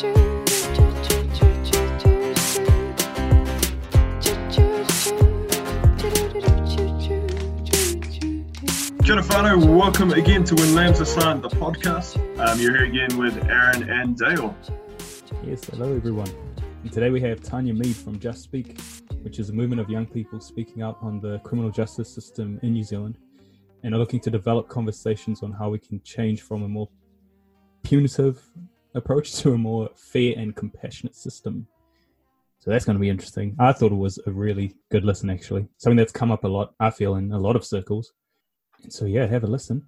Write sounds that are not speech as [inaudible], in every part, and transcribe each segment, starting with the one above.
Kia whānau, welcome again to When Lambs Are Silent, the podcast. Um, you're here again with Aaron and Dale. Yes, hello everyone. And today we have Tania Mead from Just Speak, which is a movement of young people speaking up on the criminal justice system in New Zealand and are looking to develop conversations on how we can change from a more punitive approach to a more fair and compassionate system. So that's going to be interesting. I thought it was a really good listen, actually. Something that's come up a lot, I feel, in a lot of circles. So, yeah, have a listen.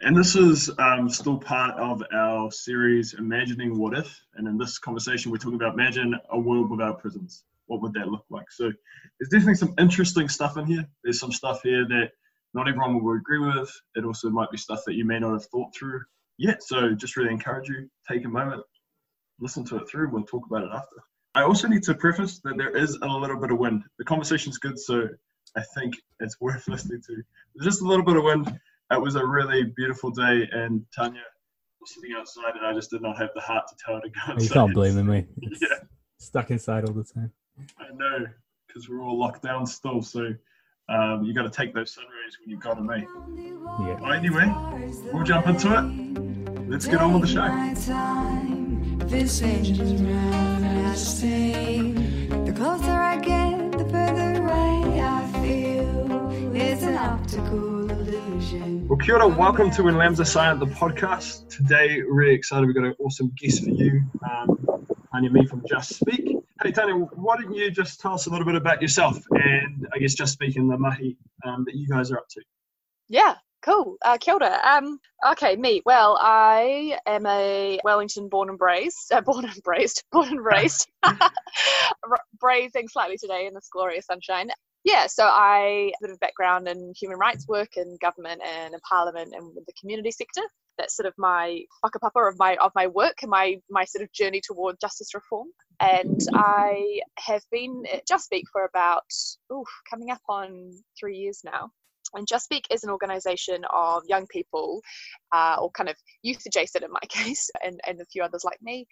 And this is um, still part of our series, Imagining What If. And in this conversation, we're talking about imagine a world without prisons. What would that look like? So there's definitely some interesting stuff in here. There's some stuff here that not everyone will agree with. It also might be stuff that you may not have thought through yet. So just really encourage you, take a moment, listen to it through. We'll talk about it after. I also need to preface that there is a little bit of wind. The conversation's good, so I think it's [laughs] worth listening to. There's just a little bit of wind. It was a really beautiful day, and Tania was sitting outside, and I just did not have the heart to tell her to go outside. You can't blame me. [laughs] yeah, Stuck inside all the time. I know, because we're all locked down still. So um, you got to take those sun rays when you've got them, mate. Yeah. Anyway, we'll jump into it. Let's get on with the show. This engine's round and I stay. The closer I get, the further away I feel. It's an optical illusion. Well, kia ora, welcome to When Lambs Are Silent, the podcast. Today, really excited. We've got an awesome guest for you, um, Tania Me from Just Speak. Hey, Tania, why don't you just tell us a little bit about yourself and I guess Just Speak and the mahi um, that you guys are up to? Yeah, cool. Uh, kia ora. Um, okay, me. Well, I am a Wellington born and raised, uh, [laughs] born and raised, born and raised, [laughs] braving slightly today in this glorious sunshine. Yeah, so I have a bit of background in human rights work in government and in parliament and the community sector. That's sort of my whakapapa of my of my work and my my sort of journey toward justice reform. And I have been at Just Speak for about ooh, coming up on three years now. And Just Speak is an organisation of young people, uh, or kind of youth adjacent in my [laughs] case, and, and a few others like me,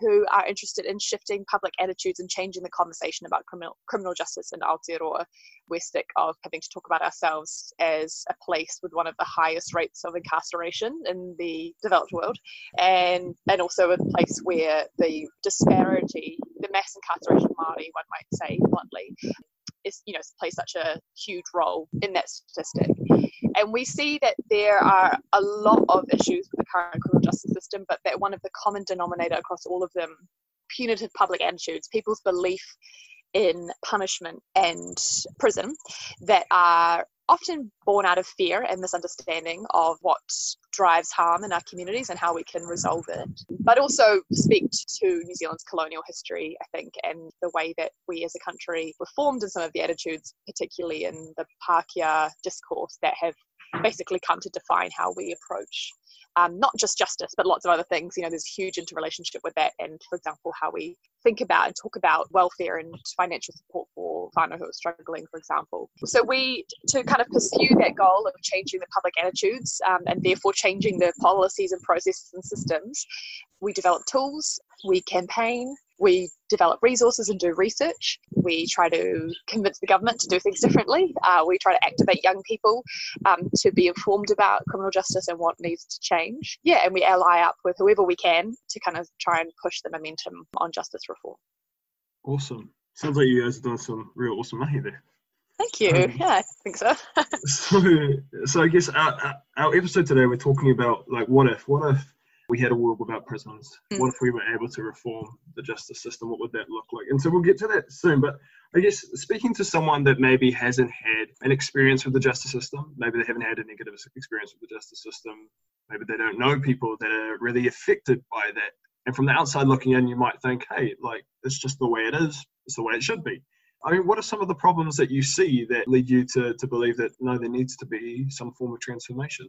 who are interested in shifting public attitudes and changing the conversation about criminal, criminal justice in Aotearoa. We're sick of having to talk about ourselves as a place with one of the highest rates of incarceration in the developed world, and, and also a place where the disparity, the mass incarceration of Māori, one might say bluntly, is you know plays such a huge role in that statistic. And we see that there are a lot of issues with the current criminal justice system but that one of the common denominator across all of them punitive public attitudes people's belief in punishment and prison that are often born out of fear and misunderstanding of what drives harm in our communities and how we can resolve it, but also speak to New Zealand's colonial history, I think, and the way that we as a country were formed and some of the attitudes, particularly in the Pākehā discourse, that have basically come to define how we approach um, not just justice, but lots of other things. You know, there's a huge interrelationship with that. And for example, how we think about and talk about welfare and financial support for whānau who are struggling, for example. So we, to kind of pursue that goal of changing the public attitudes um, and therefore changing the policies and processes and systems, we develop tools, we campaign, we develop resources and do research. We try to convince the government to do things differently. Uh, we try to activate young people um, to be informed about criminal justice and what needs to change. Yeah, and we ally up with whoever we can to kind of try and push the momentum on justice reform. Awesome. Sounds like you guys have done some real awesome mahi there. Thank you. Um, yeah, I think so. [laughs] so, so I guess our, our- our episode today, we're talking about like, what if? What if we had a world without prisons? Mm. What if we were able to reform the justice system? What would that look like? And so we'll get to that soon. But I guess speaking to someone that maybe hasn't had an experience with the justice system, maybe they haven't had a negative experience with the justice system, maybe they don't know people that are really affected by that. And from the outside looking in, you might think, hey, like, it's just the way it is, it's the way it should be. I mean, what are some of the problems that you see that lead you to, to believe that no, there needs to be some form of transformation?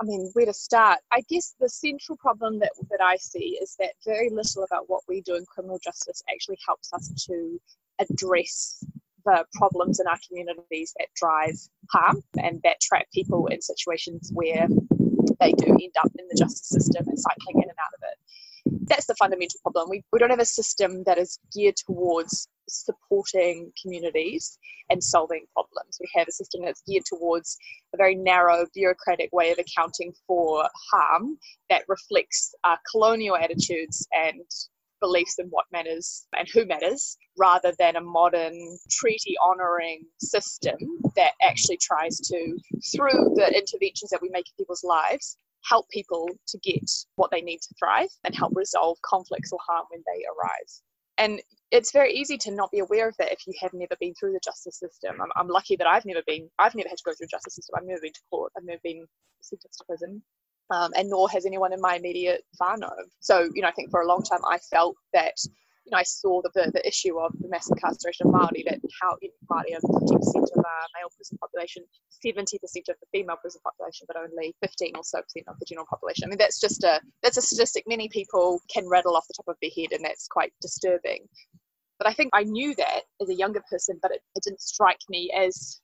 I mean, where to start? I guess the central problem that, that I see is that very little about what we do in criminal justice actually helps us to address the problems in our communities that drive harm and that trap people in situations where they do end up in the justice system and cycling in and out of it. That that's the fundamental problem. We, we don't have a system that is geared towards supporting communities and solving problems. We have a system that's geared towards a very narrow bureaucratic way of accounting for harm that reflects uh, colonial attitudes and beliefs in what matters and who matters rather than a modern treaty honouring system that actually tries to, through the interventions that we make in people's lives, help people to get what they need to thrive and help resolve conflicts or harm when they arise. And it's very easy to not be aware of that if you have never been through the justice system. I'm, I'm lucky that I've never been, I've never had to go through the justice system. I've never been to court. I've never been sentenced to prison. Um, and nor has anyone in my immediate whānau. So, you know, I think for a long time I felt that you know, I saw the, the, the, issue of the mass incarceration of Māori, that how in Māori are 50% of our male prison population, 70% of the female prison population, but only 15 or so percent of the general population. I mean, that's just a, that's a statistic many people can rattle off the top of their head, and that's quite disturbing. But I think I knew that as a younger person, but it, it didn't strike me as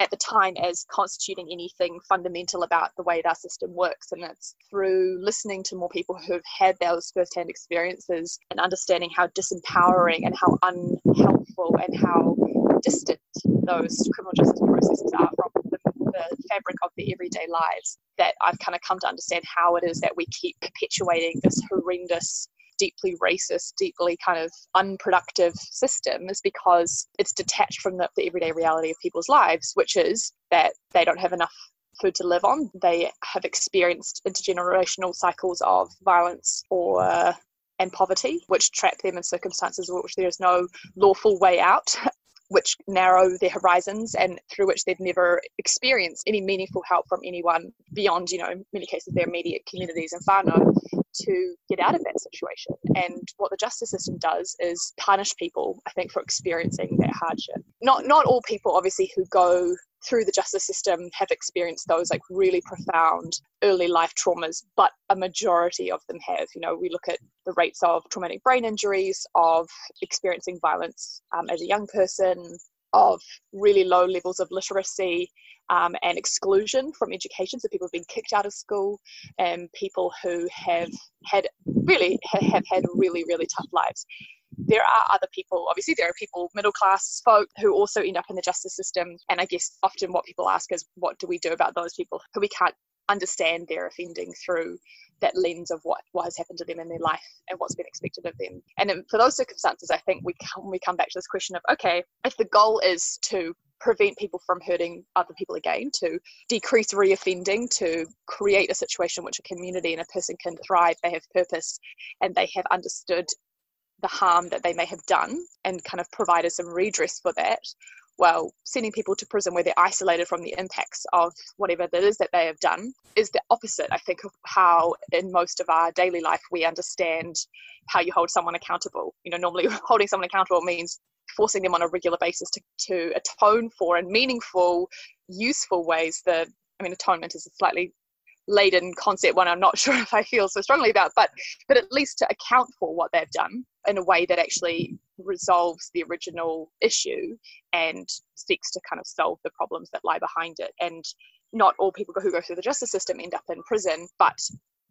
at the time as constituting anything fundamental about the way that our system works. And it's through listening to more people who've had those first-hand experiences and understanding how disempowering and how unhelpful and how distant those criminal justice processes are from the, the fabric of their everyday lives that I've kind of come to understand how it is that we keep perpetuating this horrendous deeply racist, deeply kind of unproductive system is because it's detached from the, the everyday reality of people's lives, which is that they don't have enough food to live on. They have experienced intergenerational cycles of violence or and poverty, which trap them in circumstances which there is no lawful way out. [laughs] Which narrow their horizons and through which they've never experienced any meaningful help from anyone beyond, you know, in many cases, their immediate communities and whānau to get out of that situation. And what the justice system does is punish people, I think, for experiencing that hardship. Not not all people, obviously, who go through the justice system have experienced those like really profound early life traumas, but a majority of them have. You know, we look at the rates of traumatic brain injuries, of experiencing violence um, as a young person, of really low levels of literacy um, and exclusion from education. So people have been kicked out of school, and people who have had really have had really really tough lives. There are other people, obviously, there are people, middle class folk, who also end up in the justice system. And I guess often what people ask is, what do we do about those people who we can't understand their offending through that lens of what, what has happened to them in their life and what's been expected of them. And for those circumstances, I think we come, we come back to this question of okay, if the goal is to prevent people from hurting other people again, to decrease reoffending, to create a situation in which a community and a person can thrive, they have purpose, and they have understood the harm that they may have done and kind of provided some redress for that well, sending people to prison where they're isolated from the impacts of whatever that is that they have done is the opposite, I think, of how in most of our daily life we understand how you hold someone accountable. You know, normally [laughs] holding someone accountable means forcing them on a regular basis to, to atone for in meaningful, useful ways. The I mean, atonement is a slightly laden concept one I'm not [laughs] sure if I feel so strongly about, but but at least to account for what they've done in a way that actually resolves the original issue and seeks to kind of solve the problems that lie behind it. And not all people who go through the justice system end up in prison, but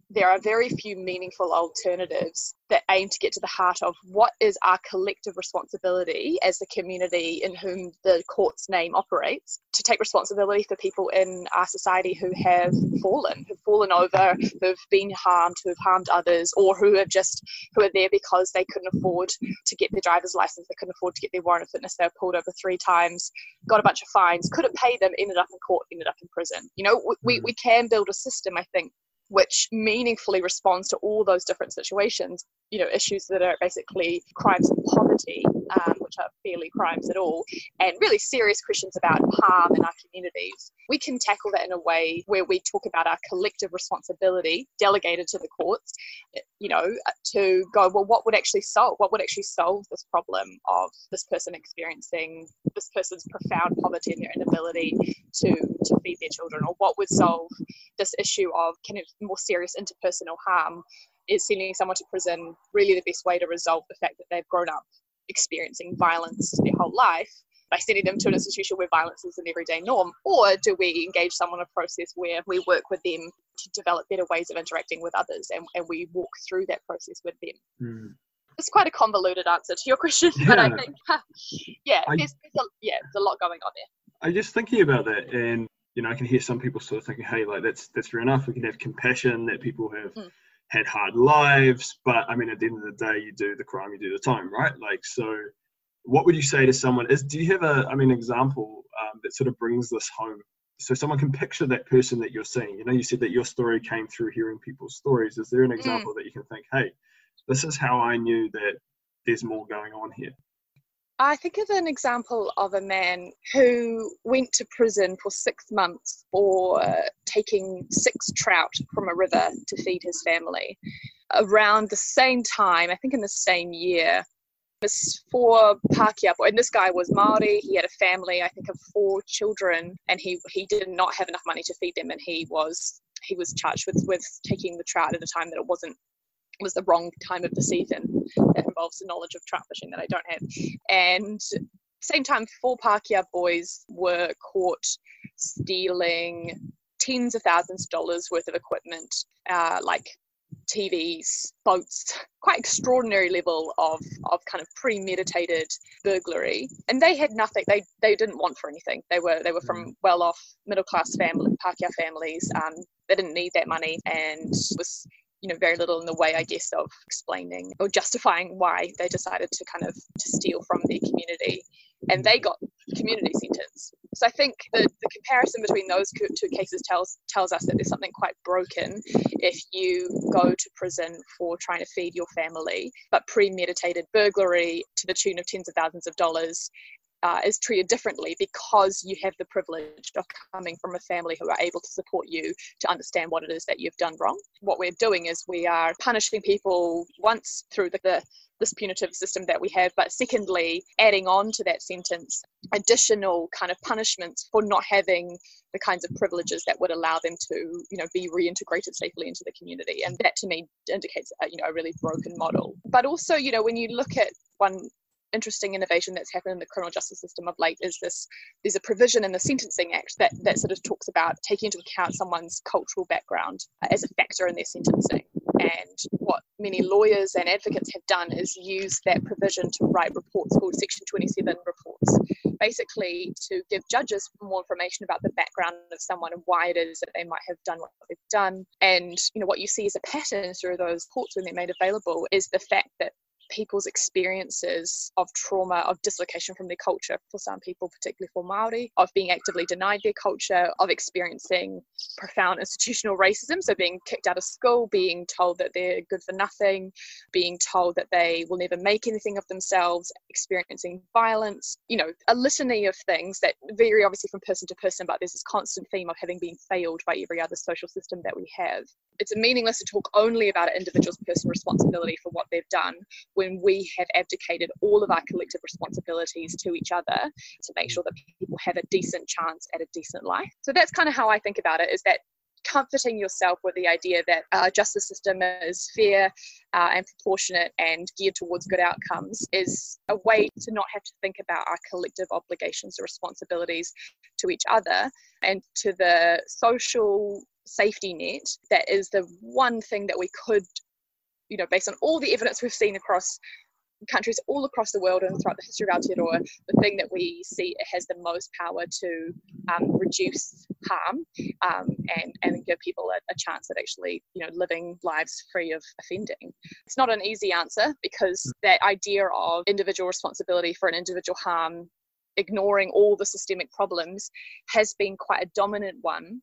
there are very few meaningful alternatives that aim to get to the heart of what is our collective responsibility as the community in whom the court's name operates to take responsibility for people in our society who have fallen, who've fallen over, who've been harmed, who've harmed others, or who have just who are there because they couldn't afford to get their driver's license, they couldn't afford to get their warrant of fitness, they were pulled over three times, got a bunch of fines, couldn't pay them, ended up in court, ended up in prison. You know, we, we mm. can build a system, I think, which meaningfully responds to all those different situations you know issues that are basically crimes of poverty um, which are barely crimes at all and really serious questions about harm in our communities. We can tackle that in a way where we talk about our collective responsibility delegated to the courts you know to go well what would actually solve what would actually solve this problem of this person experiencing this person's profound poverty and their inability to to feed their children or what would solve this issue of kind of more serious interpersonal harm is sending someone to prison really the best way to resolve the fact that they've grown up experiencing violence their whole life by sending them to an institution where violence is an everyday norm? Or do we engage someone in a process where we work with them to develop better ways of interacting with others and, and we walk through that process with them? Mm. It's quite a convoluted answer to your question, [laughs] but I think, [laughs] yeah, I- there's, there's a, yeah, there's a lot going on there. I'm just thinking about that, and you know, I can hear some people sort of thinking, "Hey, like that's that's fair enough. We can have compassion that people have Mm. Had hard lives, but I mean, at the end of the day, you do the crime, you do the time, right? Like, so what would you say to someone? Is do you have a, I mean, example um, that sort of brings this home? So someone can picture that person that you're seeing. You know, you said that your story came through hearing people's stories. Is there an example that you can think, "Hey, this is how I knew that there's more going on here"? I think of an example of a man who went to prison for six months for taking six trout from a river to feed his family. Around the same time, I think in the same year, this four Pākehā and this guy was Maori. He had a family, I think, of four children, and he he did not have enough money to feed them, and he was he was charged with with taking the trout at a time that it wasn't was the wrong time of the season that involves the knowledge of trout fishing that I don't have. And same time, four Pākehā boys were caught stealing tens of thousands of dollars worth of equipment, uh, like TVs, boats, quite extraordinary level of, of kind of premeditated burglary. And they had nothing, they, they didn't want for anything. They were they were from well off middle class family Pākehā families. Um, they didn't need that money and was you know very little in the way i guess of explaining or justifying why they decided to kind of to steal from their community. And they got community sentence. So i think the, the comparison between those two cases tells tells us that there's something quite broken if you go to prison for trying to feed your family. But premeditated burglary to the tune of tens of thousands of dollars uh, is treated differently because you have the privilege of coming from a family who are able to support you to understand what it is that you've done wrong. What we're doing is we are punishing people once through the, the this punitive system that we have, but secondly, adding on to that sentence additional kind of punishments for not having the kinds of privileges that would allow them to, you know, be reintegrated safely into the community. And that to me indicates, a, you know, a really broken model. But also, you know, when you look at one interesting innovation that's happened in the criminal justice system of late is this there's a provision in the sentencing act that, that sort of talks about taking into account someone's cultural background as a factor in their sentencing. And what many lawyers and advocates have done is use that provision to write reports called section 27 reports basically to give judges more information about the background of someone and why it is that they might have done what they've done. And you know what you see as a pattern through those reports when they're made available is the fact that people's experiences of trauma, of dislocation from their culture, for some people, particularly for Maori, of being actively denied their culture, of experiencing profound institutional racism, so being kicked out of school, being told that they're good for nothing, being told that they will never make anything of themselves, experiencing violence, you know, a litany of things that vary obviously from person to person, but there's this constant theme of having been failed by every other social system that we have. It's meaningless to talk only about an individual's personal responsibility for what they've done when we have abdicated all of our collective responsibilities to each other to make sure that people have a decent chance at a decent life. So that's kind of how I think about it is that comforting yourself with the idea that our justice system is fair uh, and proportionate and geared towards good outcomes is a way to not have to think about our collective obligations or responsibilities to each other and to the social safety net that is the one thing that we could you know based on all the evidence we've seen across countries all across the world and throughout the history of Aotearoa, the thing that we see has the most power to um, reduce harm um, and, and give people a, a, chance at actually, you know, living lives free of offending. It's not an easy answer because that idea of individual responsibility for an individual harm, ignoring all the systemic problems, has been quite a dominant one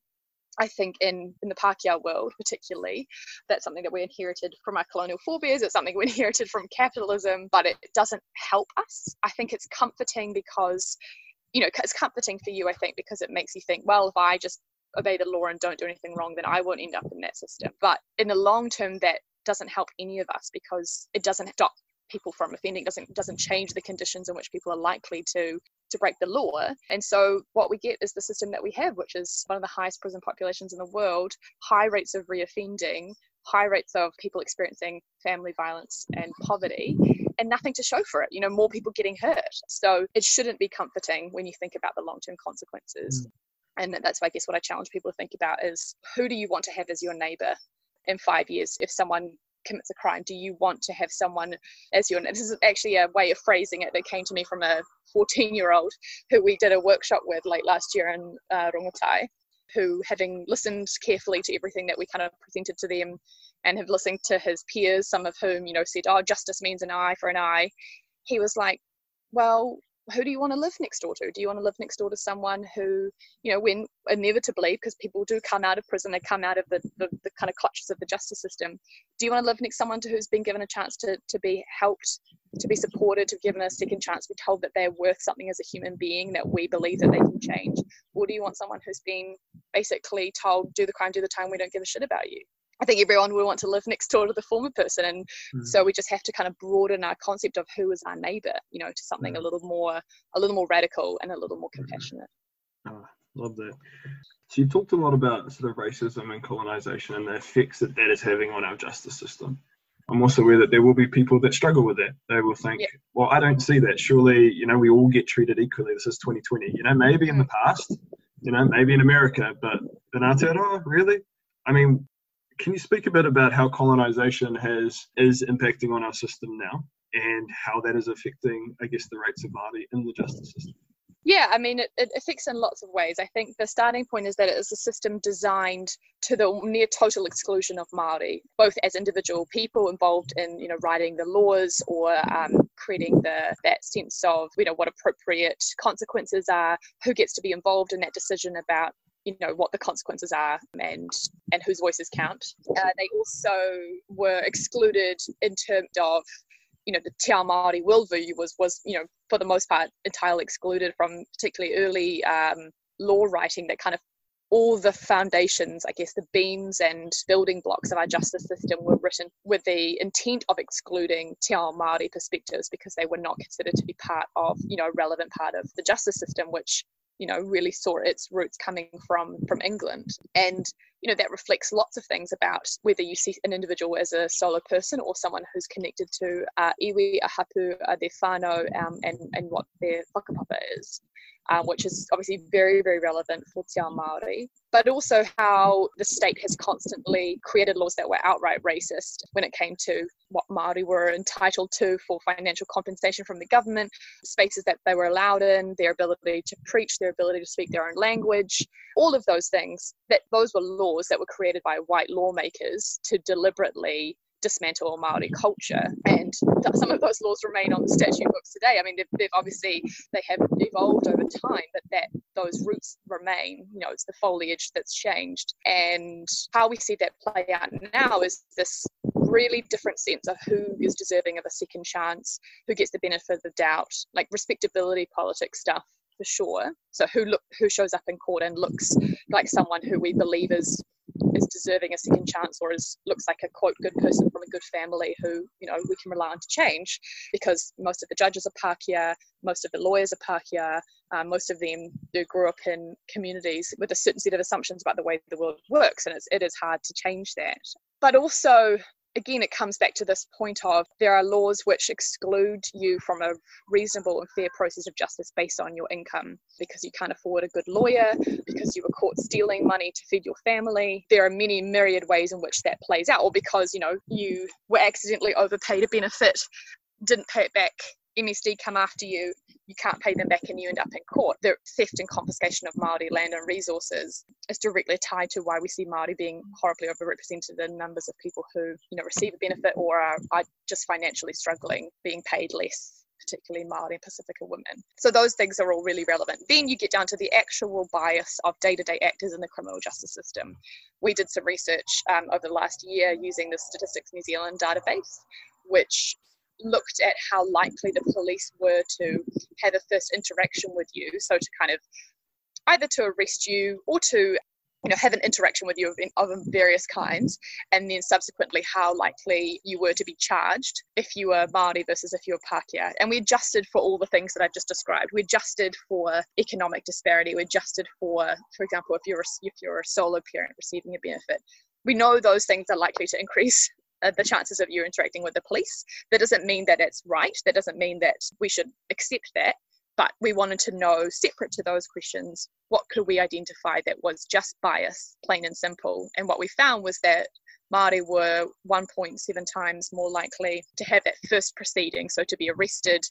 I think in, in the Pākehā world, particularly, that's something that we inherited from our colonial forebears. It's something we [laughs] inherited from capitalism, but it doesn't help us. I think it's comforting because, you know, it's comforting for you, I think, because it makes you think, well, if I just obey the law and don't do anything wrong, then I won't end up in that system. But in the long term, that doesn't help any of us because it doesn't stop people from offending doesn't doesn't change the conditions in which people are likely to to break the law. And so what we get is the system that we have, which is one of the highest prison populations in the world, high rates of reoffending, high rates of people experiencing family violence and poverty and nothing to show for it you know more people getting hurt so it shouldn't be comforting when you think about the long-term consequences mm. and that's why i guess what i challenge people to think about is who do you want to have as your neighbor in five years if someone commits a crime do you want to have someone as your this is actually a way of phrasing it that came to me from a 14 year old who we did a workshop with late last year in uh, Rongotai who having listened carefully to everything that we kind of presented to them and have listened to his peers some of whom you know said oh justice means an eye for an eye he was like well who do you want to live next door to? Do you want to live next door to someone who, you know, when inevitably, because people do come out of prison, they come out of the, the, the, kind of clutches of the justice system. Do you want to live next to someone who's been given a chance to, to be helped, to be supported, to be given a second chance, to be told that they're worth something as a human being, that we believe that they can change? Or do you want someone who's been basically told, do the crime, do the time, we don't give a shit about you? I think everyone would want to live next door to the former person, and mm. so we just have to kind of broaden our concept of who is our neighbour, you know, to something mm. a little more, a little more radical and a little more mm-hmm. compassionate. Oh, love that. So you've talked a lot about sort of racism and colonization and the effects that that is having on our justice system. I'm also aware that there will be people that struggle with that. They will think, yeah. well, I don't see that. Surely, you know, we all get treated equally. This is 2020. You know, maybe in the mm. past, you know, maybe in America, but in Aotearoa, really? I mean, can you speak a bit about how colonization has is impacting on our system now and how that is affecting, I guess, the rates of Māori in the justice system? Yeah, I mean, it, it affects in lots of ways. I think the starting point is that it is a system designed to the near total exclusion of Maori, both as individual people involved in, you know, writing the laws or um, creating the that sense of, you know, what appropriate consequences are, who gets to be involved in that decision about you know what the consequences are and and whose voices count. Uh, they also were excluded in terms of you know the Te Ao Māori worldview was was you know for the most part entirely excluded from particularly early um, law writing that kind of all the foundations, I guess, the beams and building blocks of our justice system were written with the intent of excluding Te Ao Māori perspectives because they were not considered to be part of, you know, a relevant part of the justice system, which you know really saw its roots coming from from England. And you know that reflects lots of things about whether you see an individual as a solo person or someone who's connected to uh, iwi, a hapu, uh, their whānau, um, and, and what their whakapapa is um, which is obviously very, very relevant for Te Ao Māori, but also how the state has constantly created laws that were outright racist when it came to what Māori were entitled to for financial compensation from the government, spaces that they were allowed in, their ability to preach, their ability to speak their own language, all of those things, that those were laws that were created by white lawmakers to deliberately dismantle Maori culture, and some of those laws remain on the statute books today. I mean, they've, they've, obviously they have evolved over time, but that those roots remain. You know, it's the foliage that's changed, and how we see that play out now is this really different sense of who is deserving of a second chance, who gets the benefit of the doubt, like respectability politics stuff for sure. So who look who shows up in court and looks like someone who we believe is is deserving a second chance or is looks like a quote good person from a good family who you know we can rely on to change because most of the judges are Pākehā, most of the lawyers are Pākehā, um, most of them do grew up in communities with a certain set of assumptions about the way the world works and it's, it is hard to change that. But also again, it comes back to this point of there are laws which exclude you from a reasonable and fair process of justice based on your income because you can't afford a good lawyer, because you were caught stealing money to feed your family. There are many myriad ways in which that plays out, or because you know you were accidentally overpaid a benefit, didn't pay it back MSD come after you, you can't pay them back and you end up in court. The theft and confiscation of Māori land and resources is directly tied to why we see Māori being horribly overrepresented in numbers of people who, you know, receive a benefit or are, are just financially struggling, being paid less particularly Māori and Pacifica women. So those things are all really relevant. Then you get down to the actual bias of day-to-day actors in the criminal justice system. We did some research um, over the last year using the Statistics New Zealand database, which looked at how likely the police were to have a first interaction with you. So to kind of either to arrest you or to you know have an interaction with you of, of various kinds. And then subsequently how likely you were to be charged if you were Māori versus if you were Pākehā. And we adjusted for all the things that I've just described. We adjusted for economic disparity. We adjusted for for example if you're a, if you're a solo parent receiving a benefit. We know those things are likely to increase [laughs] uh, the chances of you interacting with the police. That doesn't mean that it's right. That doesn't mean that we should accept that. But we wanted to know, separate to those questions, what could we identify that was just bias, plain and simple? And what we found was that Māori were 1.7 times more likely to have that first proceeding, so to be arrested,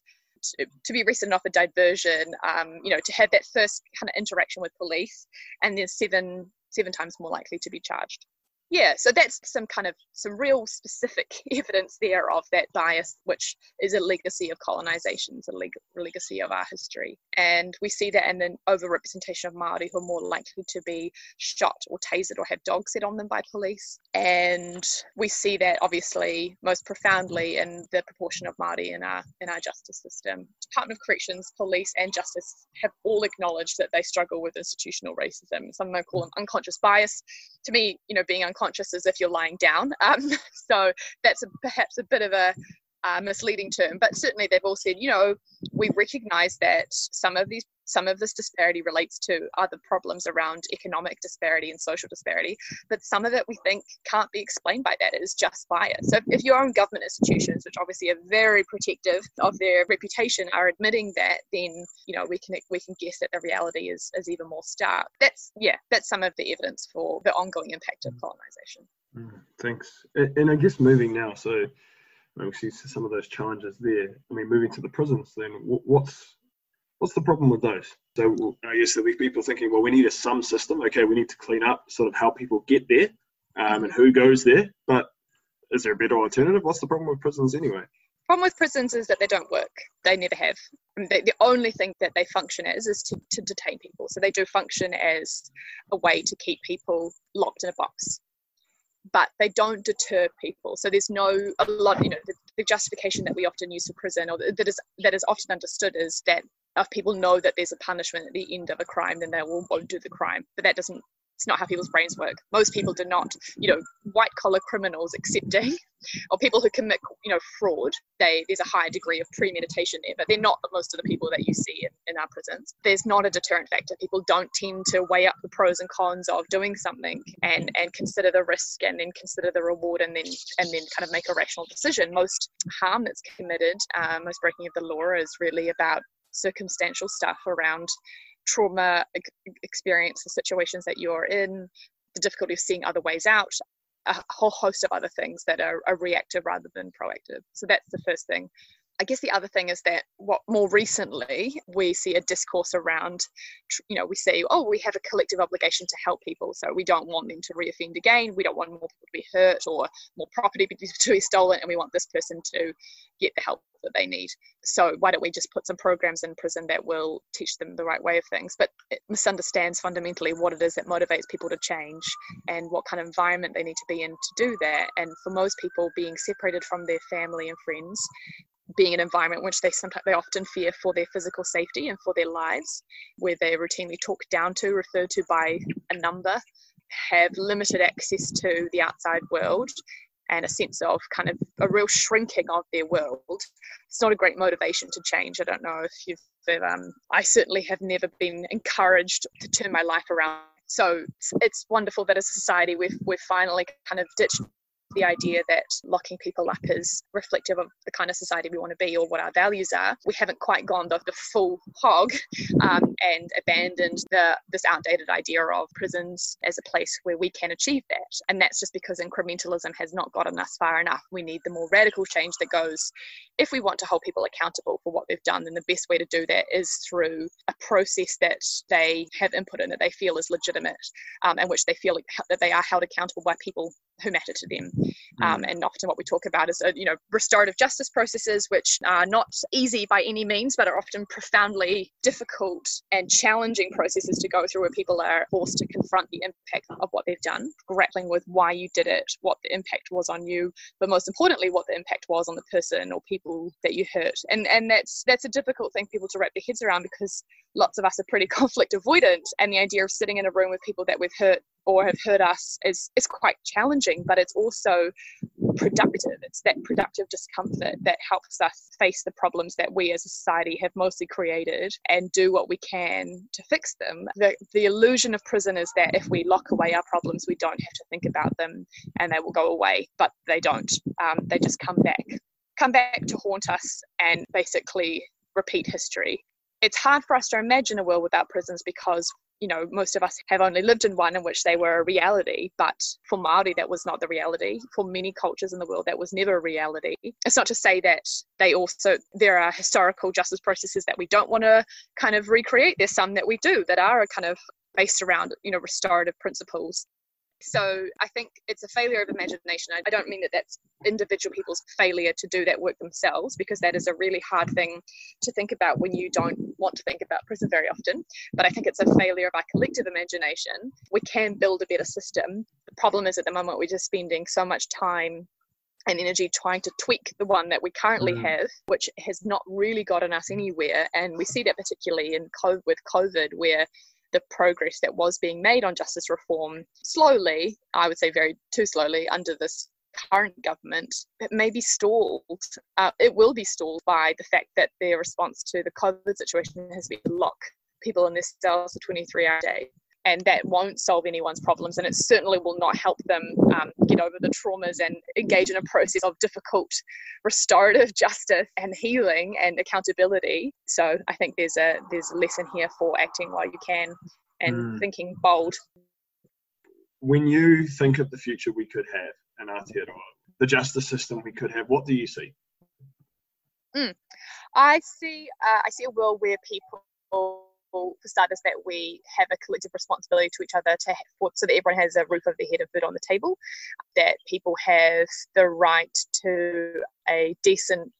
to, to be arrested off a diversion, um, you know, to have that first kind of interaction with police, and then seven seven times more likely to be charged yeah so that's some kind of some real specific [laughs] evidence there of that bias which is a legacy of colonization it's a leg- legacy of our history. And we see that in an overrepresentation of Maori who are more likely to be shot or tasered or have dogs set on them by police. And we see that obviously most profoundly in the proportion of Maori in our in our justice system. Department of Corrections police and justice have all acknowledged that they struggle with institutional racism. Some of call them unconscious bias. To me you know being unconscious as if you're lying down. Um, [laughs] so that's a, perhaps a bit of a uh, misleading term, but certainly they've all said, you know, we recognise that some of these some of this disparity relates to other problems around economic disparity and social disparity, but some of it we think can't be explained by that. It is just bias. So if your own government institutions, which obviously are very protective of their reputation, are admitting that, then you know we can we can guess that the reality is is even more stark. That's yeah, that's some of the evidence for the ongoing impact of mm. colonization. Mm, thanks. And I guess moving now, so we see some of those challenges there. I mean, moving to the prisons, then what's what's the problem with those? So I guess there'll be people thinking, well, we need a some system. Okay, we need to clean up sort of how people get there um, and who goes there. But is there a better alternative? What's the problem with prisons anyway? problem with prisons is that they don't work. They never have. They, the only thing that they function as is to, to detain people. So they do function as a way to keep people locked in a box but they don't deter people. So there's no a lot, you know, the, the justification that we often use for prison, or that is that is often understood, is that if people know that there's a punishment at the end of a crime, then they will won't do the crime. But that doesn't it's not how people's brains work. Most people do not, you know, white collar criminals accepting or people who commit, you know, fraud, they there's a higher degree of premeditation there, but they're not most of the people that you see in, in our prisons. There's not a deterrent factor. People don't tend to weigh up the pros and cons of doing something and and consider the risk and then consider the reward and then and then kind of make a rational decision. Most harm that's committed, um, most breaking of the law is really about circumstantial stuff around trauma experience, the situations that you're in, the difficulty of seeing other ways out, a whole host of other things that are, are reactive rather than proactive. So that's the first thing. I guess the other thing is that what more recently we see a discourse around, you know, we see, oh, we have a collective obligation to help people. So we don't want them to reoffend again. We don't want more people to be hurt or more property [laughs] to be stolen. And we want this person to get the help that they need. So why don't we just put some programs in prison that will teach them the right way of things? But it misunderstands fundamentally what it is that motivates people to change and what kind of environment they need to be in to do that. And for most people, being separated from their family and friends being an environment which they sometimes they often fear for their physical safety and for their lives, where they're routinely talked down to, referred to by a number, have limited access to the outside world, and a sense of kind of a real shrinking of their world. It's not a great motivation to change. I don't know if you've. Um, I certainly have never been encouraged to turn my life around. So it's, it's wonderful that as a society we've we've finally kind of ditched the idea that locking people up is reflective of the kind of society we want to be or what our values are. We haven't quite gone the, the full hog um, and abandoned the this outdated idea of prisons as a place where we can achieve that. And that's just because incrementalism has not gotten us far enough. We need the more radical change that goes, if we want to hold people accountable for what they've done, then the best way to do that is through a process that they have input in that they feel is legitimate um, and which they feel that they are held accountable by people who matter to them. Um, mm. and often what we talk about is, uh, you know, restorative justice processes, which are not easy by any means, but are often profoundly difficult and challenging processes to go through where people are forced to confront the impact of what they've done, grappling with why you did it, what the impact was on you, but most importantly, what the impact was on the person or people that you hurt. And and that's that's a difficult thing for people to wrap their heads around because lots of us are pretty [laughs] conflict avoidant, and the idea of sitting in a room with people that we've hurt or have hurt us is is quite challenging, but it's also productive. It's that productive discomfort that helps us face the problems that we as a society have mostly created and do what we can to fix them. The, the illusion of prison is that if we lock away our problems, we don't have to think about them and they will go away, but they don't. Um, they just come back, come back to haunt us and basically repeat history. It's hard for us to imagine a world without prisons because you know, most of us have only lived in one in which they were a reality, but for Maori that was not the reality. For many cultures in the world, that was never a reality. It's not to say that they also there are historical justice processes that we don't want to kind of recreate. There's some that we do that are a kind of based around you know restorative principles so I think it's a failure of imagination. I don't mean that that's individual people's failure to do that work themselves, because that is a really hard thing to think about when you don't want to think about prison very often. But I think it's a failure of our collective imagination. We can build a better system. The problem is at the moment we're just spending so much time and energy trying to tweak the one that we currently mm. have, which has not really gotten us anywhere. And we see that particularly in COVID, with COVID, where the progress that was being made on justice reform slowly, I would say very too slowly, under this current government, it may be stalled. Uh, it will be stalled by the fact that their response to the COVID situation has been to lock people in their cells for 23 hours a day and that won't solve anyone's problems and it certainly will not help them um, get over the traumas and engage in a process of difficult restorative [laughs] justice and healing and accountability so i think there's a there's a lesson here for acting while you can and mm. thinking bold when you think of the future we could have in Aotearoa, the justice system we could have what do you see mm. i see uh, i see a world where people for starters, that we have a collective responsibility to each other to have, so that everyone has a roof over their head of food on the table, that people have the right to a decent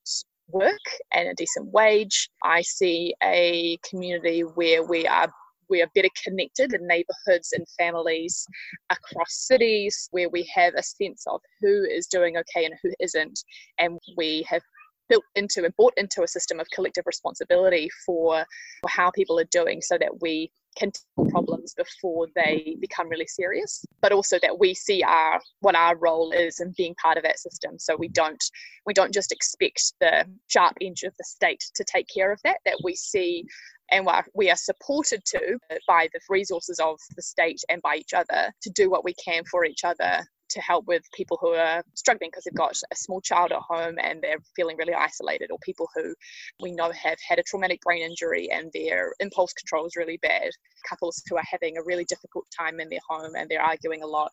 work and a decent wage. I see a community where we are we are better connected in neighborhoods and families across cities where we have a sense of who is doing okay and who isn't and we have built into and bought into a system of collective responsibility for, how people are doing so that we can tackle problems before they become really serious but also that we see our what our role is in being part of that system. So we don't we don't just expect the sharp edge of the state to take care of that that we see and we are supported to by the resources of the state and by each other to do what we can for each other to help with people who are struggling because they've got a small child at home and they're feeling really isolated, or people who we know have had a traumatic brain injury and their impulse control is really bad, couples who are having a really difficult time in their home and they're arguing a lot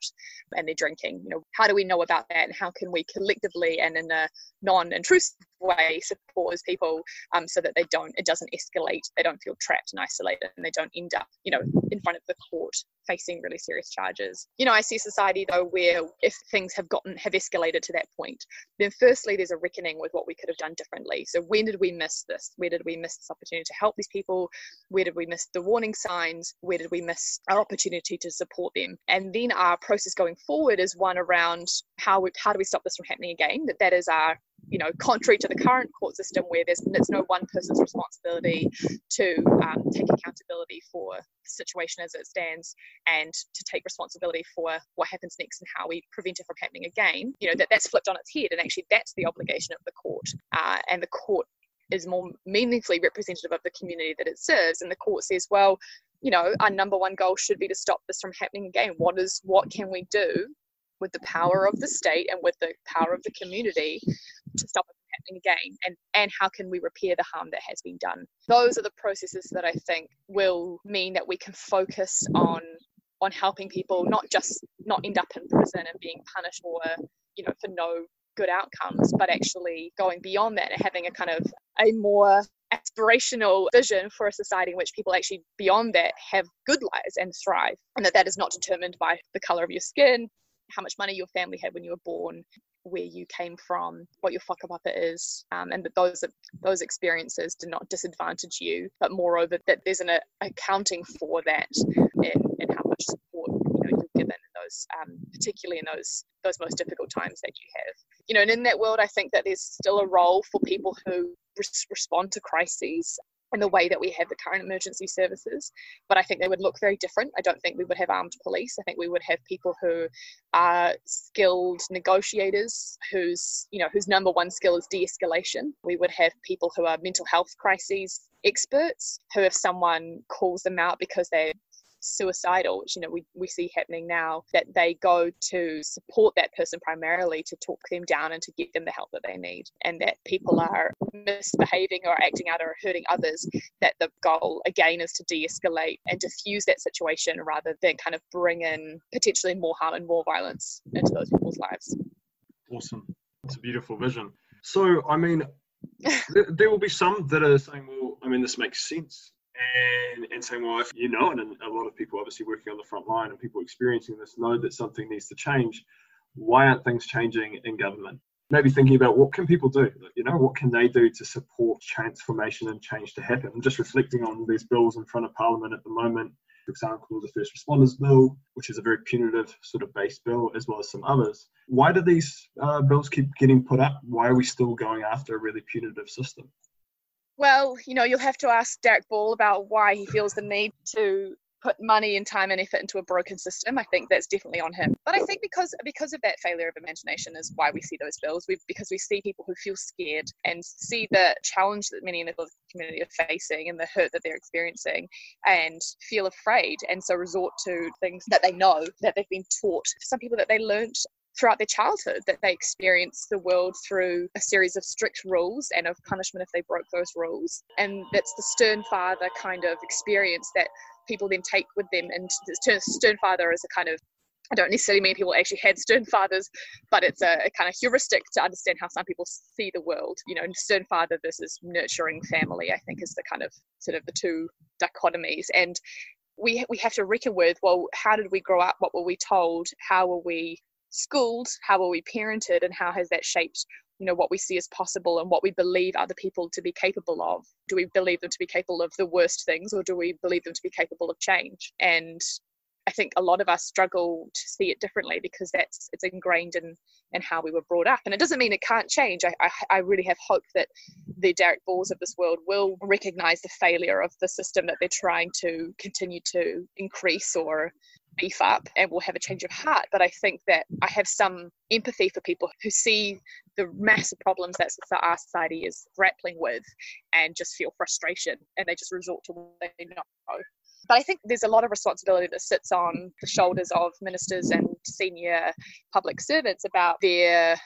and they're drinking. You know, how do we know about that and how can we collectively and in a non-intrusive way support those people um, so that they don't it doesn't escalate they don't feel trapped and isolated and they don't end up you know in front of the court facing really serious charges. You know i see society though where if things have gotten have escalated to that point then firstly there's a reckoning with what we could have done differently. So when did we miss this? Where did we miss this opportunity to help these people? Where did we miss the warning signs? Where did we miss our opportunity to support them? And then our process going forward is one around how we, how do we stop this from happening again? That that is our you know, contrary to the current court system where there's it's no one person's responsibility to um, take accountability for the situation as it stands and to take responsibility for what happens next and how we prevent it from happening again. You know, that that's flipped on its head, and actually that's the obligation of the court, uh, and the court is more meaningfully representative of the community that it serves. And the court says, well, you know, our number one goal should be to stop this from happening again. What is what can we do with the power of the state and with the power of the community to stop it from happening again and and how can we repair the harm that has been done? Those are the processes that i think will mean that we can focus on on helping people not just not end up in prison and being punished for you know for no good outcomes but actually going beyond that and having a kind of a more aspirational vision for a society in which people actually beyond that have good lives and thrive and that that is not determined by the color of your skin how much money your family had when you were born, where you came from, what your whakapapa is, um, and that those those experiences do not disadvantage you, but moreover that there's an accounting for that and, in how much support you know you're given in those, um, particularly in those those most difficult times that you have. You know, and in that world, I think that there's still a role for people who res- respond to crises in the way that we have the current emergency services. But I think they would look very different. I don't think we would have armed police. I think we would have people who are skilled negotiators, whose you know whose number one skill is de-escalation. We would have people who are mental health crises experts who if someone calls them out because they suicidal, which you know we, we see happening now, that they go to support that person primarily to talk them down and to get them the help that they need, and that people mm-hmm. are misbehaving or acting out or hurting others, that the goal again is to de-escalate and diffuse that situation rather than kind of bring in potentially more harm and more violence into those people's lives. Awesome. It's a beautiful vision. So, I mean, [laughs] there, there will be some that are saying, well, I mean, this makes sense and, and saying, well, if you know and a lot of people obviously working on the front line and people experiencing this know that something needs to change, why aren't things changing in government? Maybe thinking about what can people do? You know, what can they do to support transformation and change to happen? I'm just reflecting on these bills in front of Parliament at the moment. For example, the First Responders Bill, which is a very punitive sort of base bill, as well as some others. Why do these uh, bills keep getting put up? Why are we still going after a really punitive system? Well, you know, you'll have to ask Darroch Ball about why he feels the need to put money and time and effort into a broken system. I think that's definitely on him. But I think because because of that failure of imagination is why we see those bills. We because we see people who feel scared and see the challenge that many in the community are facing and the hurt that they're experiencing and feel afraid and so resort to things that they know that they've been taught. Some people that they learned throughout their childhood that they experience the world through a series of strict rules and of punishment if they broke those rules. And that's the stern father kind of experience that people then take with them. And the stern father is a kind of I don't necessarily mean people actually had stern fathers, but it's a, a, kind of heuristic to understand how some people see the world. You know, stern father versus nurturing family, I think, is the kind of sort of the two dichotomies. And we we have to reckon with well, how did we grow up? What were we told? How were we schooled how were we parented and how has that shaped you know what we see as possible and what we believe other people to be capable of? Do we believe them to be capable of the worst things or do we believe them to be capable of change? And I think a lot of us struggle to see it differently because that's it's ingrained in in how we were brought up, and it doesn't mean it can't change. I I, I really have hope that the Darroch Balls of this world will recognise the failure of the system that they're trying to continue to increase or beef up and will have a change of heart. But I think that I have some empathy for people who see the massive problems that our society is grappling with and just feel frustration and they just resort to what they know. But I think there's a lot of responsibility that sits on the shoulders of ministers and senior public servants about their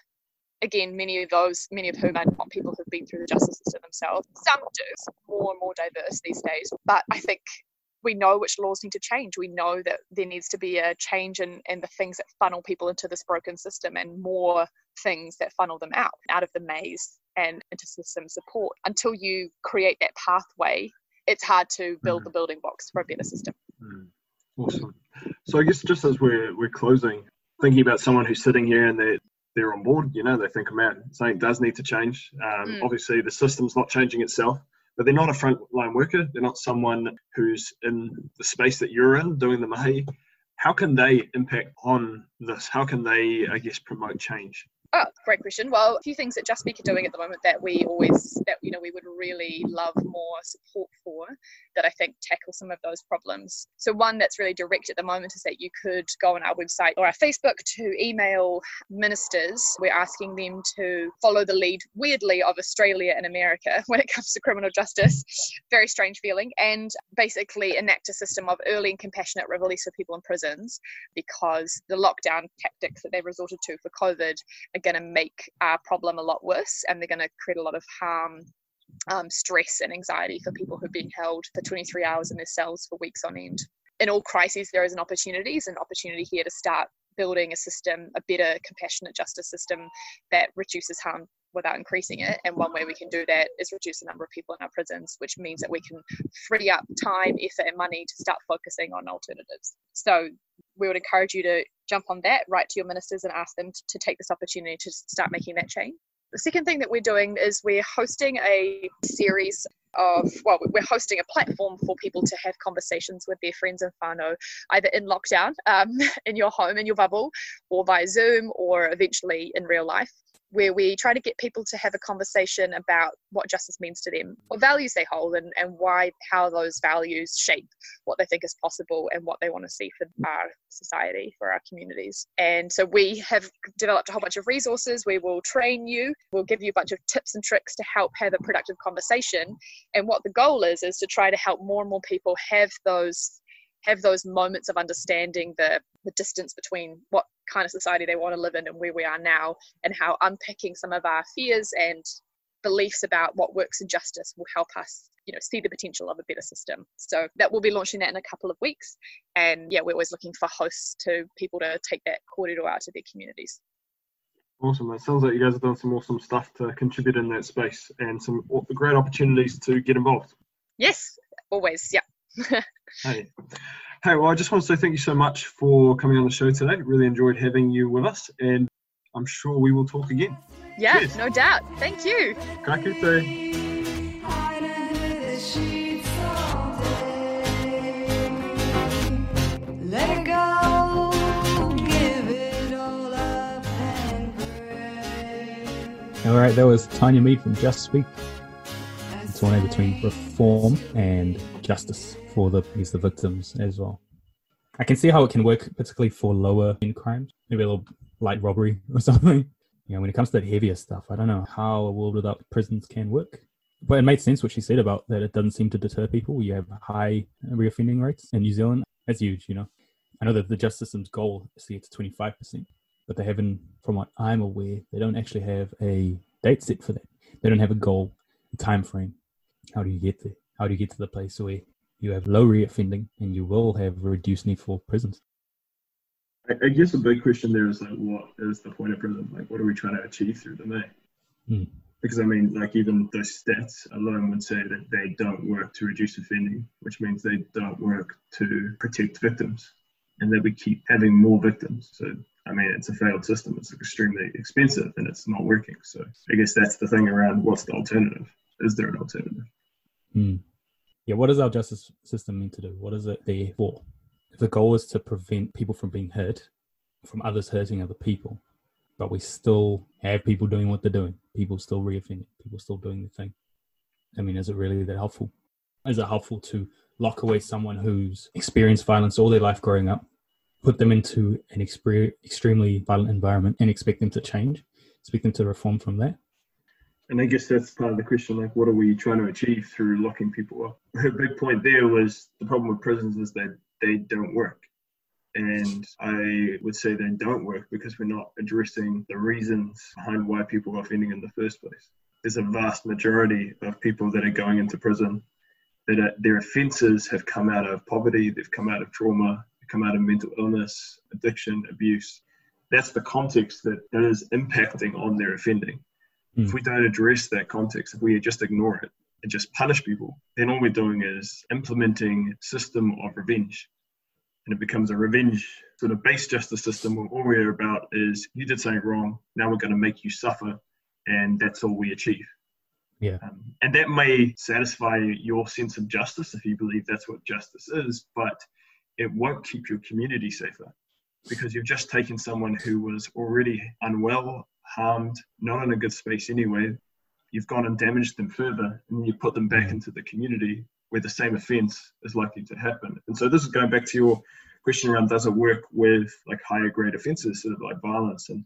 again, many of those, many of whom are not people who've been through the justice system themselves. Some do, more and more diverse these days. But I think we know which laws need to change. We know that there needs to be a change in, in the things that funnel people into this broken system and more things that funnel them out, out of the maze and into system support. Until you create that pathway, it's hard to build mm. the building blocks for a better system. Mm. Awesome. So I guess just as we're, we're closing, thinking about someone who's sitting here and they're, they're on board, you know, they think, man, something does need to change. Um, mm. Obviously, the system's not changing itself but they're not a frontline worker. They're not someone who's in the space that you're in doing the mahi. How can they impact on this? How can they, I guess, promote change? Oh, great question. Well, a few things that Just Speak are doing at the moment that we always, that you know, we would really love more support for, that I think tackle some of those problems. So one that's really direct at the moment is that you could go on our website or our Facebook to email ministers. We're asking them to follow the lead, weirdly, of Australia and America [laughs] when it comes to criminal justice. Very strange feeling, and basically enact a system of early and compassionate release of people in prisons because the lockdown tactics that they've resorted to for COVID are going to make our problem a lot worse and they're going to create a lot of harm um, stress and anxiety for people who've been held for 23 hours in their cells for weeks on end. In all crises, there is an opportunity, there's an opportunity here to start building a system, a better, compassionate justice system that reduces harm without increasing it. And one way we can do that is reduce the number of people in our prisons, which means that we can free up time, effort, and money to start focusing on alternatives. So we would encourage you to jump on that, write to your ministers and ask them to, to take this opportunity to start making that change. The second thing that we're doing is we're hosting a series of, well, we're hosting a platform for people to have conversations with their friends and whānau, either in lockdown, um, [laughs] in your home, in your bubble, or via Zoom, or eventually in real life. Where we try to get people to have a conversation about what justice means to them, what values they hold, and, and why, how those values shape what they think is possible and what they want to see for our society, for our communities. And so we have developed a whole bunch of resources. We will train you, we'll give you a bunch of tips and tricks to help have a productive conversation. And what the goal is, is to try to help more and more people have those have those moments of understanding the, the distance between what kind of society they want to live in and where we are now, and how unpicking some of our fears and beliefs about what works in justice will help us you know see the potential of a better system so that we'll be launching that in a couple of weeks and yeah we're always looking for hosts to people to take that kōrero out to their communities Awesome. It sounds like you guys have done some awesome stuff to contribute in that space and some great opportunities to get involved. yes always yeah [laughs] Hey. Hey, well, I just want to say thank you so much for coming on the show today. Really enjoyed having you with us, and I'm sure we will talk again. yeah Yes. no doubt thank you Ka kite. Hide under the sheets all day. Let it go, give it all up and pray. All right, that was Tania Mead from Just Speak. One between reform and justice for the guess, the victims as well. I can see how it can work, particularly for lower end crimes, maybe a little light robbery [laughs] or something. You know, when it comes to that heavier stuff, I don't know how a world without prisons can work. But it made sense what she said about that it doesn't seem to deter people. You have high reoffending rates in New Zealand. That's huge, you know. I know that the justice system's goal is to get to 25%, but they haven't, from what I'm aware, they don't actually have a date set for that. They don't have a goal, a time frame. How do you get there? How do you get to the place where you have low reoffending and you will have reduced need for prisons? I, I guess a big question there is like, what is the point of prison? Like, what are we trying to achieve through them? Eh? Hmm. Because I mean, like even those stats alone would say that they don't work to reduce offending, which means they don't work to protect victims, and that we keep having more victims. So I mean, it's a failed system. It's extremely expensive, and it's not working. So I guess that's the thing around what's the alternative? Is there an alternative? Hmm. Yeah, what does our justice system mean to do? What is it there for? If the goal is to prevent people from being hurt, from others hurting other people, but we still have people doing what they're doing, people still reoffending, people still doing the thing. I mean, is it really that helpful? Is it helpful to lock away someone who's experienced violence all their life growing up, put them into an extremely violent environment and expect them to change, expect them to reform from that? And I guess that's part of the question, like what are we trying to achieve through locking people up? [laughs] Her big point there was the problem with prisons is that they don't work. And I would say they don't work because we're not addressing the reasons behind why people are offending in the first place. There's a vast majority of people that are going into prison that are, their offences have come out of poverty, they've come out of trauma, they've come out of mental illness, addiction, abuse. That's the context that is impacting on their offending if we don't address that context, if we just ignore it and just punish people, then all we're doing is implementing a system of revenge. And it becomes a revenge sort of base justice system where all we're about is you did something wrong, now we're going to make you suffer, and that's all we achieve. Yeah. Um, and that may satisfy your sense of justice if you believe that's what justice is, but it won't keep your community safer because you've just taken someone who was already unwell, harmed, not in a good space anyway. You've gone and damaged them further, and you put them back into the community where the same offence is likely to happen. And so this is going back to your question around does it work with like higher grade offences, sort of like violence and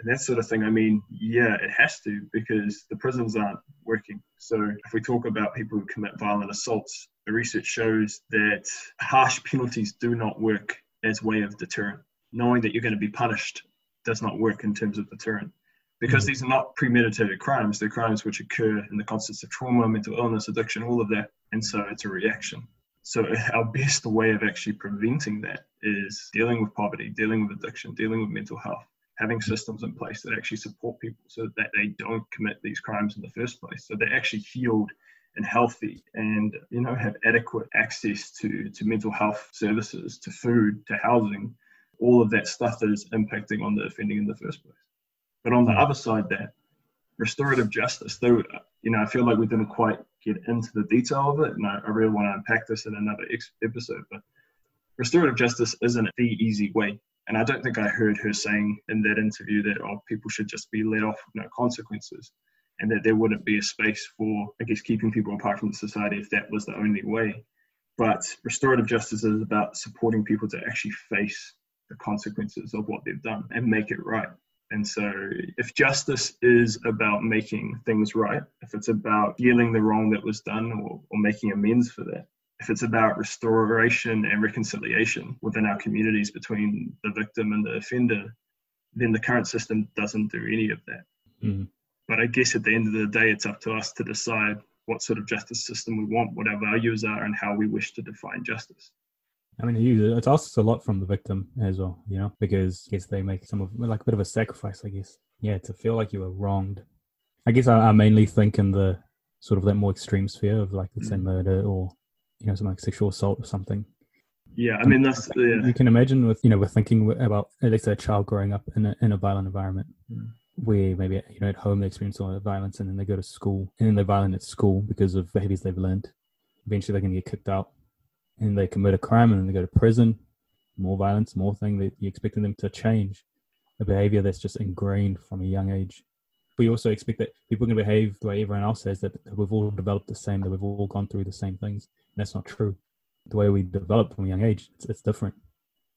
and that sort of thing. I mean, yeah, it has to because the prisons aren't working. So if we talk about people who commit violent assaults, the research shows that harsh penalties do not work as way of deterrent. Knowing that you're going to be punished does not work in terms of deterrent because mm. these are not premeditated crimes. They're crimes which occur in the context of trauma, mental illness, addiction, all of that. And so it's a reaction. So [laughs] our best way of actually preventing that is dealing with poverty, dealing with addiction, dealing with mental health, having systems in place that actually support people so that they don't commit these crimes in the first place. So they're actually healed and healthy and you know have adequate access to, to mental health services, to food, to housing, all of that stuff that is impacting on the offending in the first place. But on the hmm. other side, that restorative justice, though, uh, you know, I feel like we didn't quite get into the detail of it, and I, I really want to unpack this in another ex- episode. But restorative justice isn't the easy way And I don't think I heard her saying in that interview that oh, people should just be let off with no consequences and that there wouldn't be a space for, I guess, keeping people apart from society if that was the only way. But restorative justice is about supporting people to actually face the consequences of what they've done and make it right. And so, if justice is about making things right, if it's about healing the wrong that was done or, or making amends for that, if it's about restoration and reconciliation within our communities between the victim and the offender, then the current system doesn't do any of that. Mm. But I guess at the end of the day, it's up to us to decide what sort of justice system we want, what our values are, and how we wish to define justice. I mean, it asks a lot from the victim as well, you know, because I guess they make some of like a bit of a sacrifice, I guess. Yeah, to feel like you were wronged. I guess I, I mainly think in the sort of that more extreme sphere of like, let's say, Mm. murder or you know, something like sexual assault or something. Yeah, I mean that's yeah, You can imagine with you know, we're thinking about let's say a child growing up in a in a violent environment. Mm. Where maybe you know at home they experience a lot of violence and then they go to school and then they're violent at school because of behaviors they've learned. Eventually they're gonna get kicked out and they commit a crime and then they go to prison, more violence, more thing that you're expecting them to change a behavior that's just ingrained from a young age. But you also expect that people can behave the way everyone else says that we've all developed the same, that we've all gone through the same things. And that's not true. The way we develop from a young age, it's, it's different.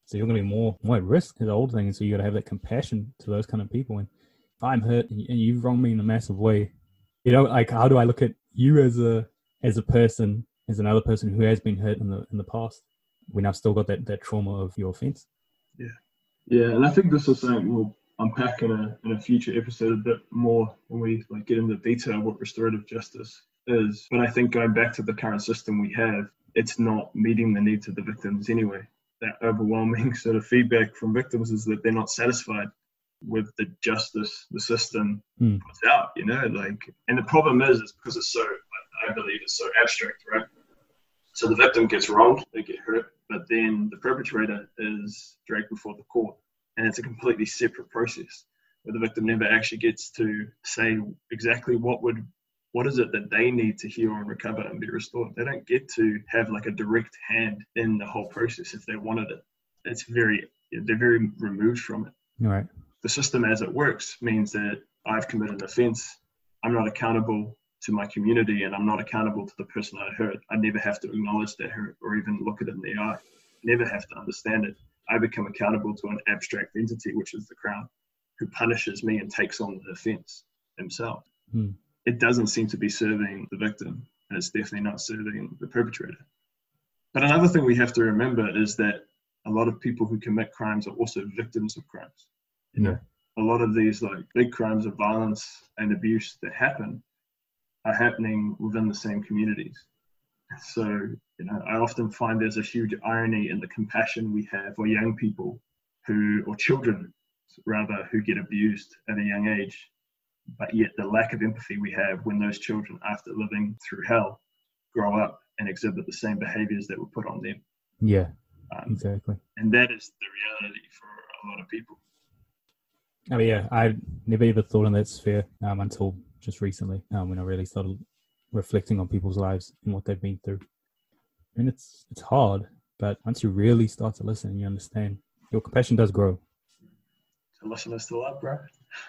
So you're going to be more, more at risk as an old thing. And so you got to have that compassion to those kind of people. And if I'm hurt and, and you've wronged me in a massive way, you know, like how do I look at you as a as a person, as another person who has been hurt in the in the past? When I've still got that, that trauma of your offense. yeah, yeah, and I think this is something we'll unpack in a in a future episode a bit more when we like get into detail what restorative justice is. But I think going back to the current system we have, it's not meeting the needs of the victims anyway. That overwhelming [laughs] sort of feedback from victims is that they're not satisfied with the justice the system Hmm. puts out, you know, like and the problem is is because it's so I believe it's so abstract, right? So the victim gets wronged, they get hurt, but then the perpetrator is dragged before the court. And it's a completely separate process where the victim never actually gets to say exactly what would what is it that they need to heal and recover and be restored. They don't get to have like a direct hand in the whole process if they wanted it. It's very they're very removed from it All right. the system as it works means that I've committed an offense. I'm not accountable to my community and I'm not accountable to the person I hurt. I never have to acknowledge that hurt or even look at it in the eye. Never have to understand it. I become accountable to an abstract entity, which is the crown, who punishes me and takes on the offense himself. Hmm. It doesn't seem to be serving the victim, and it's definitely not serving the perpetrator. But another thing we have to remember is that a lot of people who commit crimes are also victims of crimes. You know, a lot of these like big crimes of violence and abuse that happen are happening within the same communities. So, you know, I often find there's a huge irony in the compassion we have for young people who, or children rather, who get abused at a young age, but yet the lack of empathy we have when those children, after living through hell, grow up and exhibit the same behaviors that were put on them. Yeah, Um, exactly. and that is the reality for a lot of people. Mean, yeah, I never even thought in that sphere um, until just recently um, when I really started reflecting on people's lives and what they've been through. And it's it's hard, but once you really start to listen and you understand, your compassion does grow. To listen is to love, bro.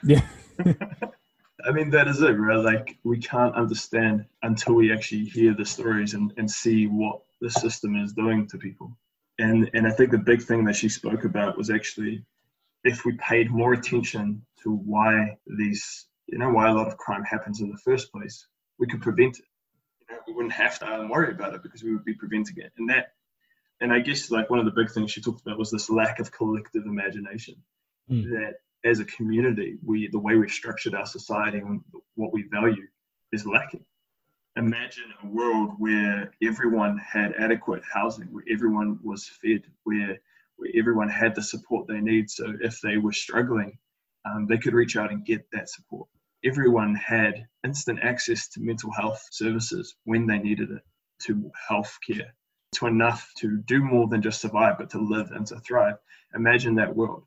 Yeah, [laughs] I mean, that is it, bro. Like, we can't understand until we actually hear the stories and, and see what the system is doing to people. And, and I think the big thing that she spoke about was actually if we paid more attention to why these, you know, why a lot of crime happens in the first place, we could prevent it. You know, we wouldn't have to um, worry about it because we would be preventing it. And that, and I guess like one of the big things she talked about was this lack of collective imagination. Mm. That as a community, we the way we've structured our society and what we value is lacking. Imagine a world where everyone had adequate housing, where everyone was fed, where where everyone had the support they need. So if they were struggling, um, they could reach out and get that support. Everyone had instant access to mental health services when they needed it, to health care, to enough to do more than just survive, but to live and to thrive. Imagine that world.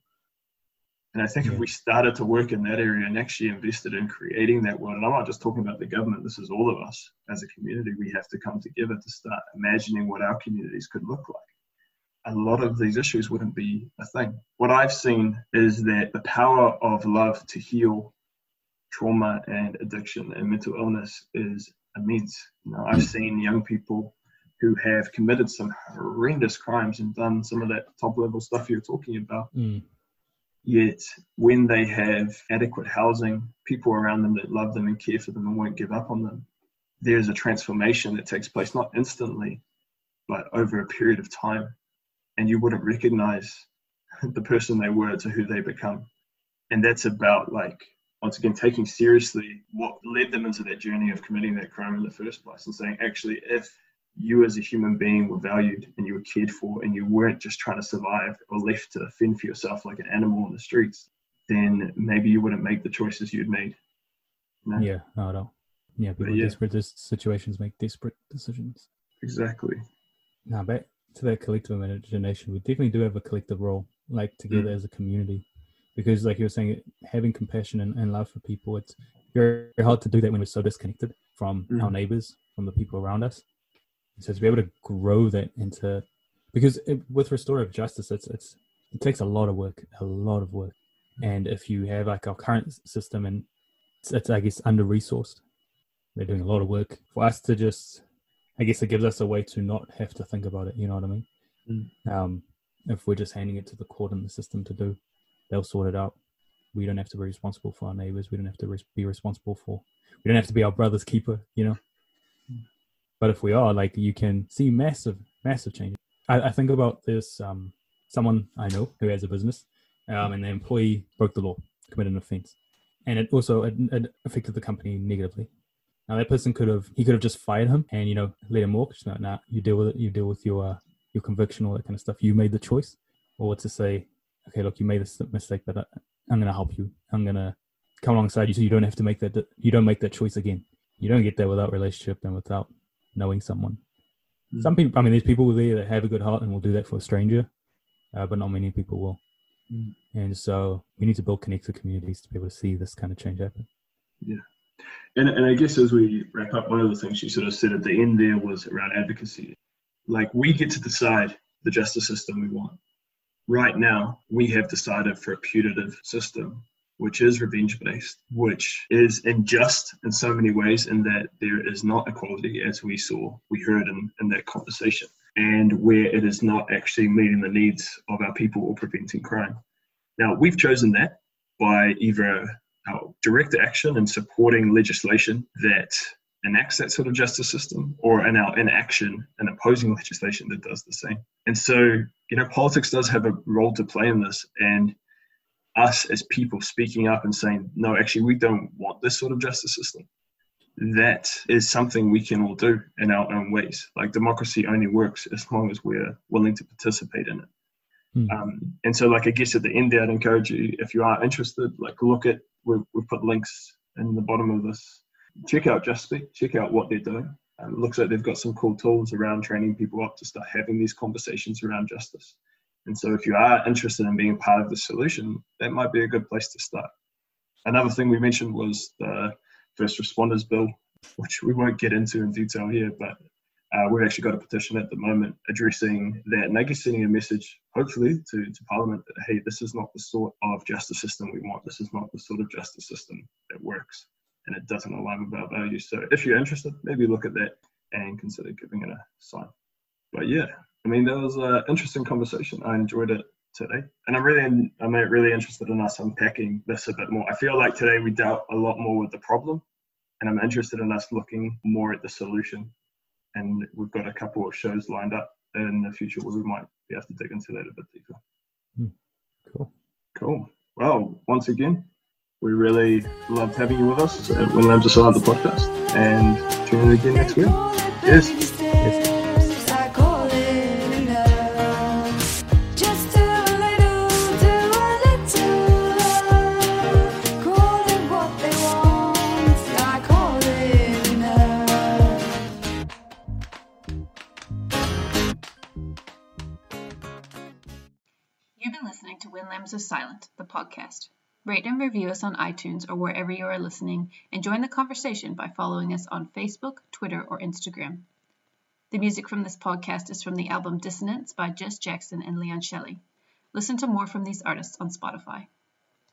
And I think if we started to work in that area and actually invested in creating that world, and I'm not just talking about the government, this is all of us as a community, we have to come together to start imagining what our communities could look like. A lot of these issues wouldn't be a thing. What I've seen is that the power of love to heal trauma and addiction and mental illness is immense. You know, I've seen young people who have committed some horrendous crimes and done some of that top level stuff you're talking about. Mm. Yet, when they have adequate housing, people around them that love them and care for them and won't give up on them, there's a transformation that takes place not instantly, but over a period of time. And you wouldn't recognize [laughs] the person they were to who they become. And that's about, like, once again, taking seriously what led them into that journey of committing that crime in the first place and saying, actually, if you as a human being were valued and you were cared for and you weren't just trying to survive or left to fend for yourself like an animal in the streets, then maybe you wouldn't make the choices you'd made. You know? Yeah, not at all. Yeah, people in yeah. desperate situations make desperate decisions. Exactly. Now, back to that collective imagination, we definitely do have a collective role, like together as a community. Because, like you were saying, having compassion and, and love for people, it's very hard to do that when we're so disconnected from Mm. our neighbors, from the people around us. So to be able to grow that into, because it, with restorative justice, it's it's it takes a lot of work, a lot of work. And if you have like our current system and it's, it's I guess under resourced, they're doing a lot of work for us to just I guess it gives us a way to not have to think about it. You know what I mean? Um, if we're just handing it to the court and the system to do, they'll sort it out. We don't have to be responsible for our neighbors. We don't have to res- be responsible for. We don't have to be our brother's keeper. You know. But if we are, like, you can see massive, massive change. I, I think about this. Um, someone I know who has a business, um, and the employee broke the law, committed an offense, and it also it, it affected the company negatively. Now that person could have he could have just fired him and you know let him walk. Just no, nah, you deal with it. You deal with your uh, your conviction, all that kind of stuff. You made the choice, or to say, okay, look, you made this mistake, but I, I'm going to help you. I'm going to come alongside you, so you don't have to make that. You don't make that choice again. You don't get there without relationship and without knowing someone. Mm. Some people, I mean, there's people there that have a good heart and will do that for a stranger, uh, but not many people will. Mm. And so we need to build connected communities to be able to see this kind of change happen. And, and I guess as we wrap up, one of the things you sort of said at the end there was around advocacy. Like we get to decide the justice system we want. Right now, we have decided for a putative system, which is revenge based, which is unjust in so many ways, in that there is not equality, as we saw, we heard in, in that conversation, and where it is not actually meeting the needs of our people or preventing crime. Now, we've chosen that by either direct action and supporting legislation that enacts that sort of justice system or in our inaction and opposing [laughs] legislation that does the same. And so, you know, politics does have a role to play in this. And us as people speaking up and saying, no, actually, we don't want this sort of justice system. That is something we can all do in our own ways. Like democracy only works as long as we're willing to participate in it. Hmm. Um, and so, like, I guess at the end, there, I'd encourage you, if you are interested, like, look at, we've, we've put links in the bottom of this. Check out Just Speak, check out what they're doing. Um, it looks like they've got some cool tools around training people up to start having these conversations around justice. And so, if you are interested in being part of the solution, that might be a good place to start. Another thing we mentioned was the First Responders Bill, which we won't get into in detail here, but uh, we've actually got a petition at the moment addressing that and guess sending a message, hopefully, to, to Parliament that, hey, this is not the sort of justice system we want. This is not the sort of justice system that works and it doesn't align with our values. So if you're interested, maybe look at that and consider giving it a sign. But yeah, I mean, that was an interesting conversation. I enjoyed it today. And I'm really, I'm really interested in us unpacking this a bit more. I feel like today we dealt a lot more with the problem and I'm interested in us looking more at the solution and we've got a couple of shows lined up in the future where we might be able to dig into that a bit deeper. Hmm. Cool. Cool. Well, once again, we really loved having you with us at When Lambs Are Silent, the podcast, and tune in again next week. Yes. Yes. Are Silent, the podcast. Rate and review us on iTunes or wherever you are listening, and join the conversation by following us on Facebook, Twitter, or Instagram. The music from this podcast is from the album Dissonance by Jess Jackson and Leon Shelley. Listen to more from these artists on Spotify.